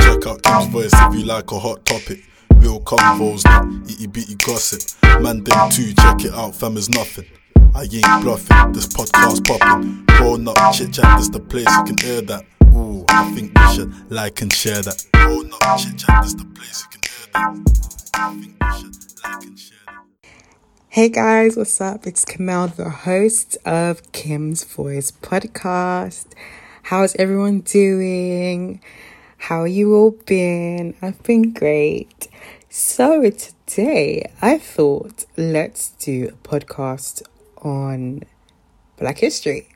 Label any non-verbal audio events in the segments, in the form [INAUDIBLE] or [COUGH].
Check out Kim's voice if you like a hot topic. Real convos, not itty bitty gossip. Man, them too, check it out, fam is nothing. I ain't bluffing, this podcast popping. Grown up chit chat, this the place you can hear that. Ooh, I think we should like and share that. Grown up chit chat, this the place you can hear that. I think we should like and share that. Hey guys, what's up? It's Kamel, the host of Kim's Voice podcast. How's everyone doing? How are you all been? I've been great. So today I thought let's do a podcast on Black History.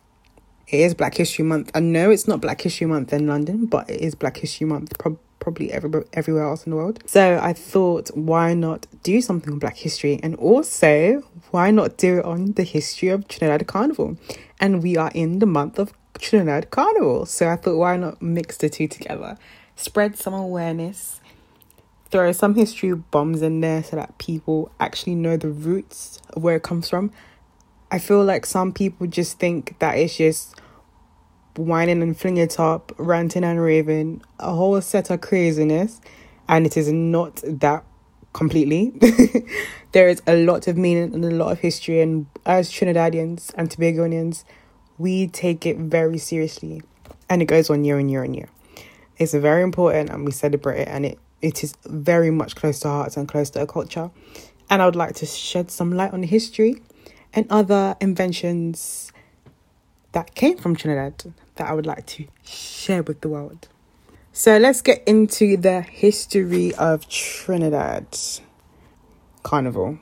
It is Black History Month. I know it's not Black History Month in London, but it is Black History Month prob- probably every- everywhere else in the world. So I thought, why not do something on Black History? And also, why not do it on the history of Trinidad Carnival? And we are in the month of Trinidad Carnival. So I thought, why not mix the two together? Spread some awareness, throw some history bombs in there so that people actually know the roots of where it comes from. I feel like some people just think that it's just whining and flinging it up, ranting and raving, a whole set of craziness, and it is not that completely. [LAUGHS] there is a lot of meaning and a lot of history, and as Trinidadians and Tobagonians, we take it very seriously, and it goes on year and year and year. It's very important, and we celebrate it, and it it is very much close to hearts and close to our culture. And I would like to shed some light on the history and other inventions that came from Trinidad that I would like to share with the world. So let's get into the history of Trinidad Carnival.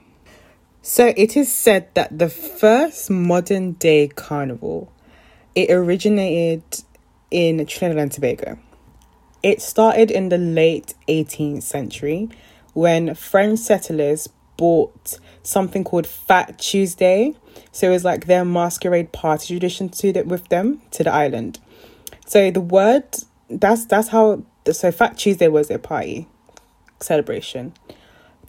So it is said that the first modern day carnival it originated in Trinidad and Tobago. It started in the late 18th century when French settlers brought something called Fat Tuesday. So it was like their masquerade party tradition to the, with them to the island. So the word that's that's how so Fat Tuesday was their party celebration.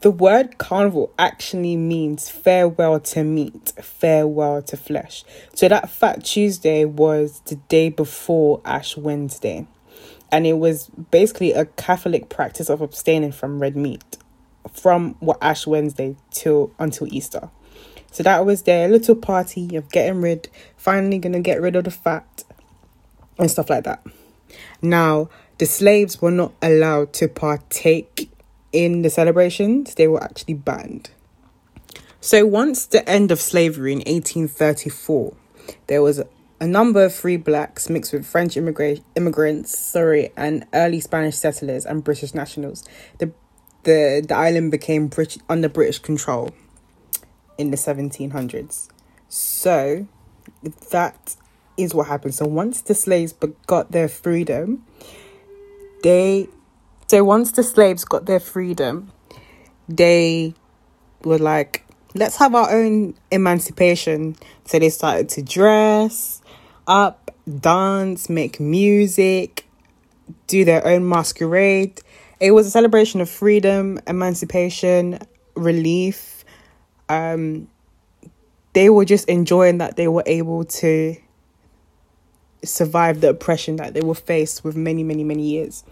The word carnival actually means farewell to meat, farewell to flesh. So that Fat Tuesday was the day before Ash Wednesday. And it was basically a Catholic practice of abstaining from red meat from what Ash Wednesday till until Easter. So that was their little party of getting rid, finally gonna get rid of the fat and stuff like that. Now, the slaves were not allowed to partake in the celebrations, they were actually banned. So, once the end of slavery in 1834, there was a number of free blacks mixed with French immigra- immigrants, sorry, and early Spanish settlers and British nationals. The the the island became Brit- under British control in the 1700s. So that is what happened. So once the slaves got their freedom, they so once the slaves got their freedom, they were like, let's have our own emancipation. So they started to dress up, dance, make music, do their own masquerade. It was a celebration of freedom, emancipation, relief. Um, they were just enjoying that they were able to survive the oppression that they were faced with many, many, many years.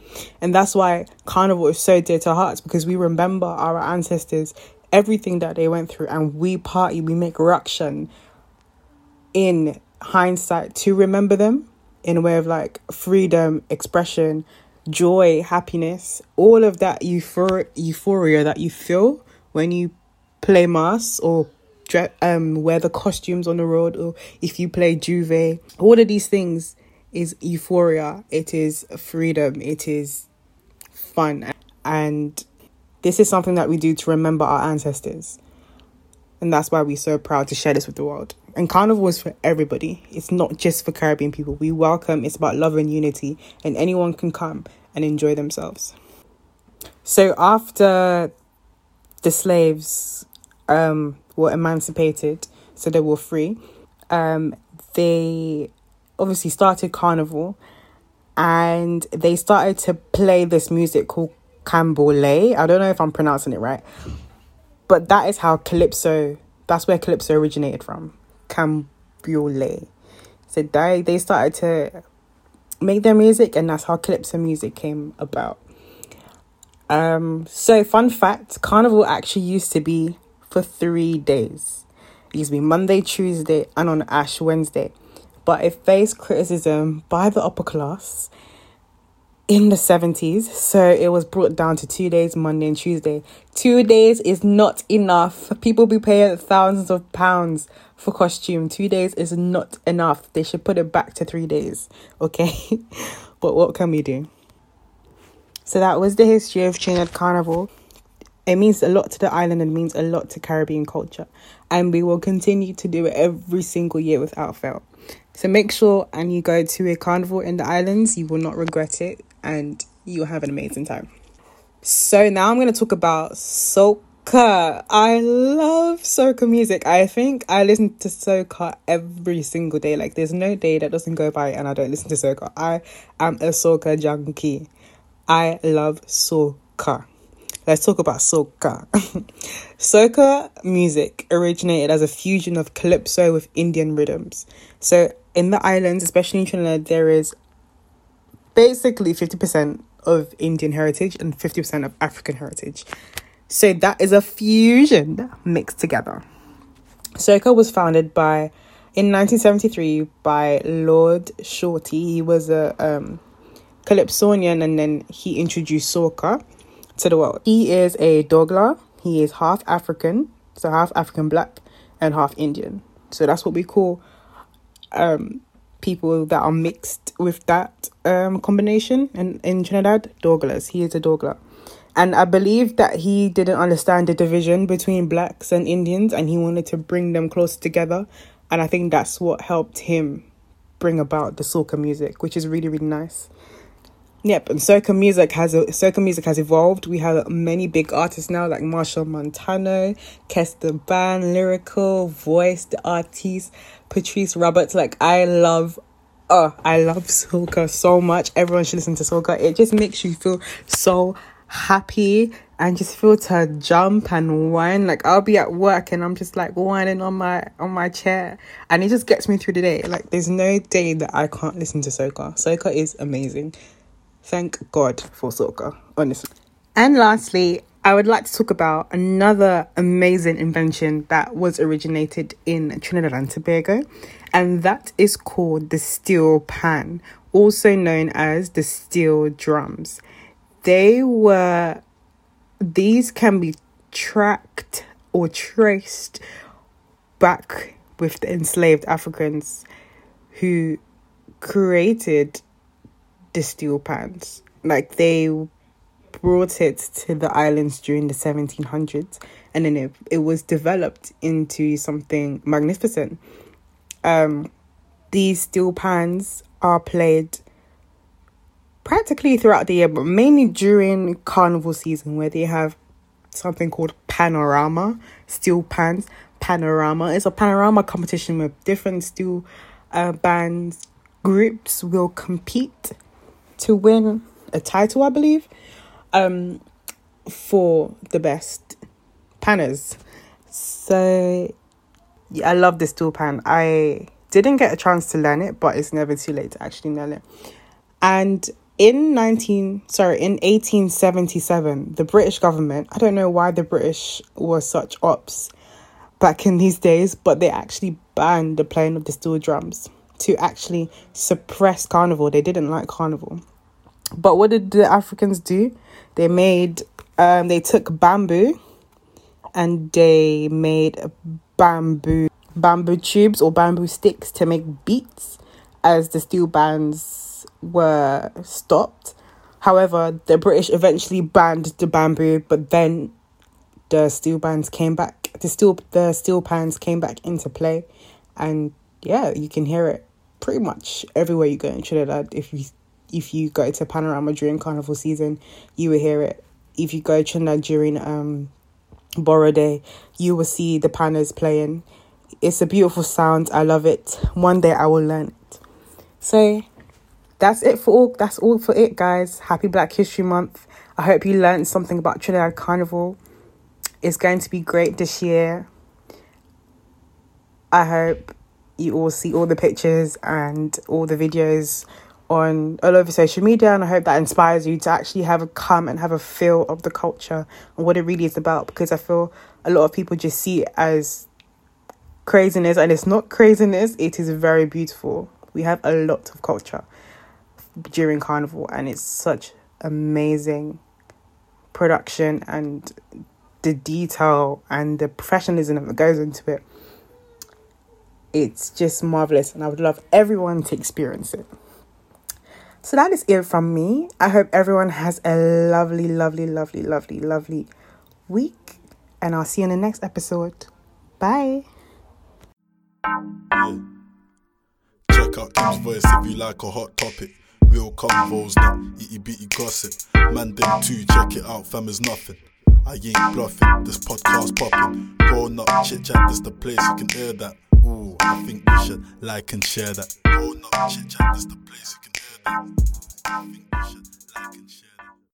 And that's why Carnival is so dear to our hearts because we remember our ancestors, everything that they went through, and we party, we make ruction in hindsight to remember them in a way of like freedom, expression, joy, happiness, all of that euphor- euphoria that you feel when you play mass or dre- um wear the costumes on the road or if you play J'ouvert. All of these things is euphoria. It is freedom. It is fun. And this is something that we do to remember our ancestors. And that's why we're so proud to share this with the world. And carnival is for everybody. It's not just for Caribbean people. We welcome, it's about love and unity, and anyone can come and enjoy themselves. So after the slaves um, were emancipated, so they were free, um, they obviously started carnival and they started to play this music called Cambole. I don't know if I'm pronouncing it right, but that is how Calypso, that's where Calypso originated from. Cambule. So they, they started to make their music, and that's how calypso music came about. Um, so fun fact: Carnival actually used to be for three days. It used to be Monday, Tuesday, and on Ash Wednesday, but it faced criticism by the upper class in the 70s. So it was brought down to two days, Monday and Tuesday. Two days is not enough. People be paying thousands of pounds for costume. Two days is not enough. They should put it back to three days. [LAUGHS] Okay. but what can we do? So that was the history of Trinidad Carnival. It means a lot to the island and means a lot to Caribbean culture. And we will continue to do it every single year without fail. So make sure and you go to a carnival in the islands, you will not regret it and you'll have an amazing time. So now I'm going to talk about soca. I love soca music. I think I listen to soca every single day. Like there's no day that doesn't go by and I don't listen to soca. I am a soca junkie. I love soca. Let's talk about soca. [LAUGHS] soca music originated as a fusion of calypso with Indian rhythms. So in the islands, especially in Trinidad, there is basically 50% of Indian heritage and 50% of African heritage. So that is a fusion mixed together. Soca was founded by in 1973 by Lord Shorty. He was a um, Calypsonian and then he introduced soca to the world. He is a Dogla. He is half African, so half African black and half Indian. So that's what we call um, people that are mixed with that um, combination. And in Trinidad, Douglas, he is a Douglas. And I believe that he didn't understand the division between blacks and Indians and he wanted to bring them closer together. And I think that's what helped him bring about the soca music, which is really, really nice. Yep, and soca music has a, soca music has evolved. We have many big artists now like Machel Montano, Kes the Band, Lyrikal, Voice, the artist, Patrice Roberts. Like I love oh, I love soca so much. Everyone should listen to soca. It just makes you feel so happy and just feel to jump and whine. Like I'll be at work and I'm just like whining on my on my chair and it just gets me through the day. Like there's no day that I can't listen to soca. Soca is amazing. Thank God for soca, honestly. And lastly, I would like to talk about another amazing invention that was originated in Trinidad and Tobago, and that is called the steel pan, also known as the steel drums. They were, these can be tracked or traced back with the enslaved Africans who created the steel pans. Like they brought it to the islands during the 1700s and then it, it was developed into something magnificent. Um, these steel pans are played practically throughout the year, but mainly during carnival season where they have something called panorama steel pans. Panorama is a panorama competition with different steel uh, bands groups will compete to win a title, I believe, um, for the best panners. So yeah, I love this dual pan. I didn't get a chance to learn it, but it's never too late to actually learn it. And in 19 sorry in 1877 the british government i don't know why the british were such ops back in these days but they actually banned the playing of the steel drums to actually suppress carnival they didn't like carnival but what did the Africans do? They made um they took bamboo and they made bamboo bamboo tubes or bamboo sticks to make beats as the steel bands were stopped. However, the British eventually banned the bamboo, but then the steel bands came back. The steel the steel pans came back into play, and yeah, you can hear it pretty much everywhere you go in Trinidad. If you if you go to Panorama during carnival season, you will hear it. If you go to Trinidad during um Borrow Day, you will see the panners playing. It's a beautiful sound. I love it. One day I will learn it. So that's it for all that's all for it guys. Happy Black History Month. I hope you learned something about Trinidad Carnival. It's going to be great this year. I hope you all see all the pictures and all the videos on all over social media and I hope that inspires you to actually have a come and have a feel of the culture and what it really is about because I feel a lot of people just see it as craziness and it's not craziness it is very beautiful. We have a lot of culture during carnival and it's such amazing production and the detail and the professionalism that goes into it. It's just marvelous and i would love everyone to experience it so that is it from me i hope everyone has a lovely lovely lovely lovely lovely week and i'll see you in the next episode bye. Check out Kim's voice if you like a hot topic. Real convos, not itty bitty gossip. Man, them too, check it out, fam is nothing. I ain't bluffing, this podcast popping. Grown up chit chat, this the place you can hear that. Ooh, I think should like and share that. Grown up chit chat, this the place you can hear like and share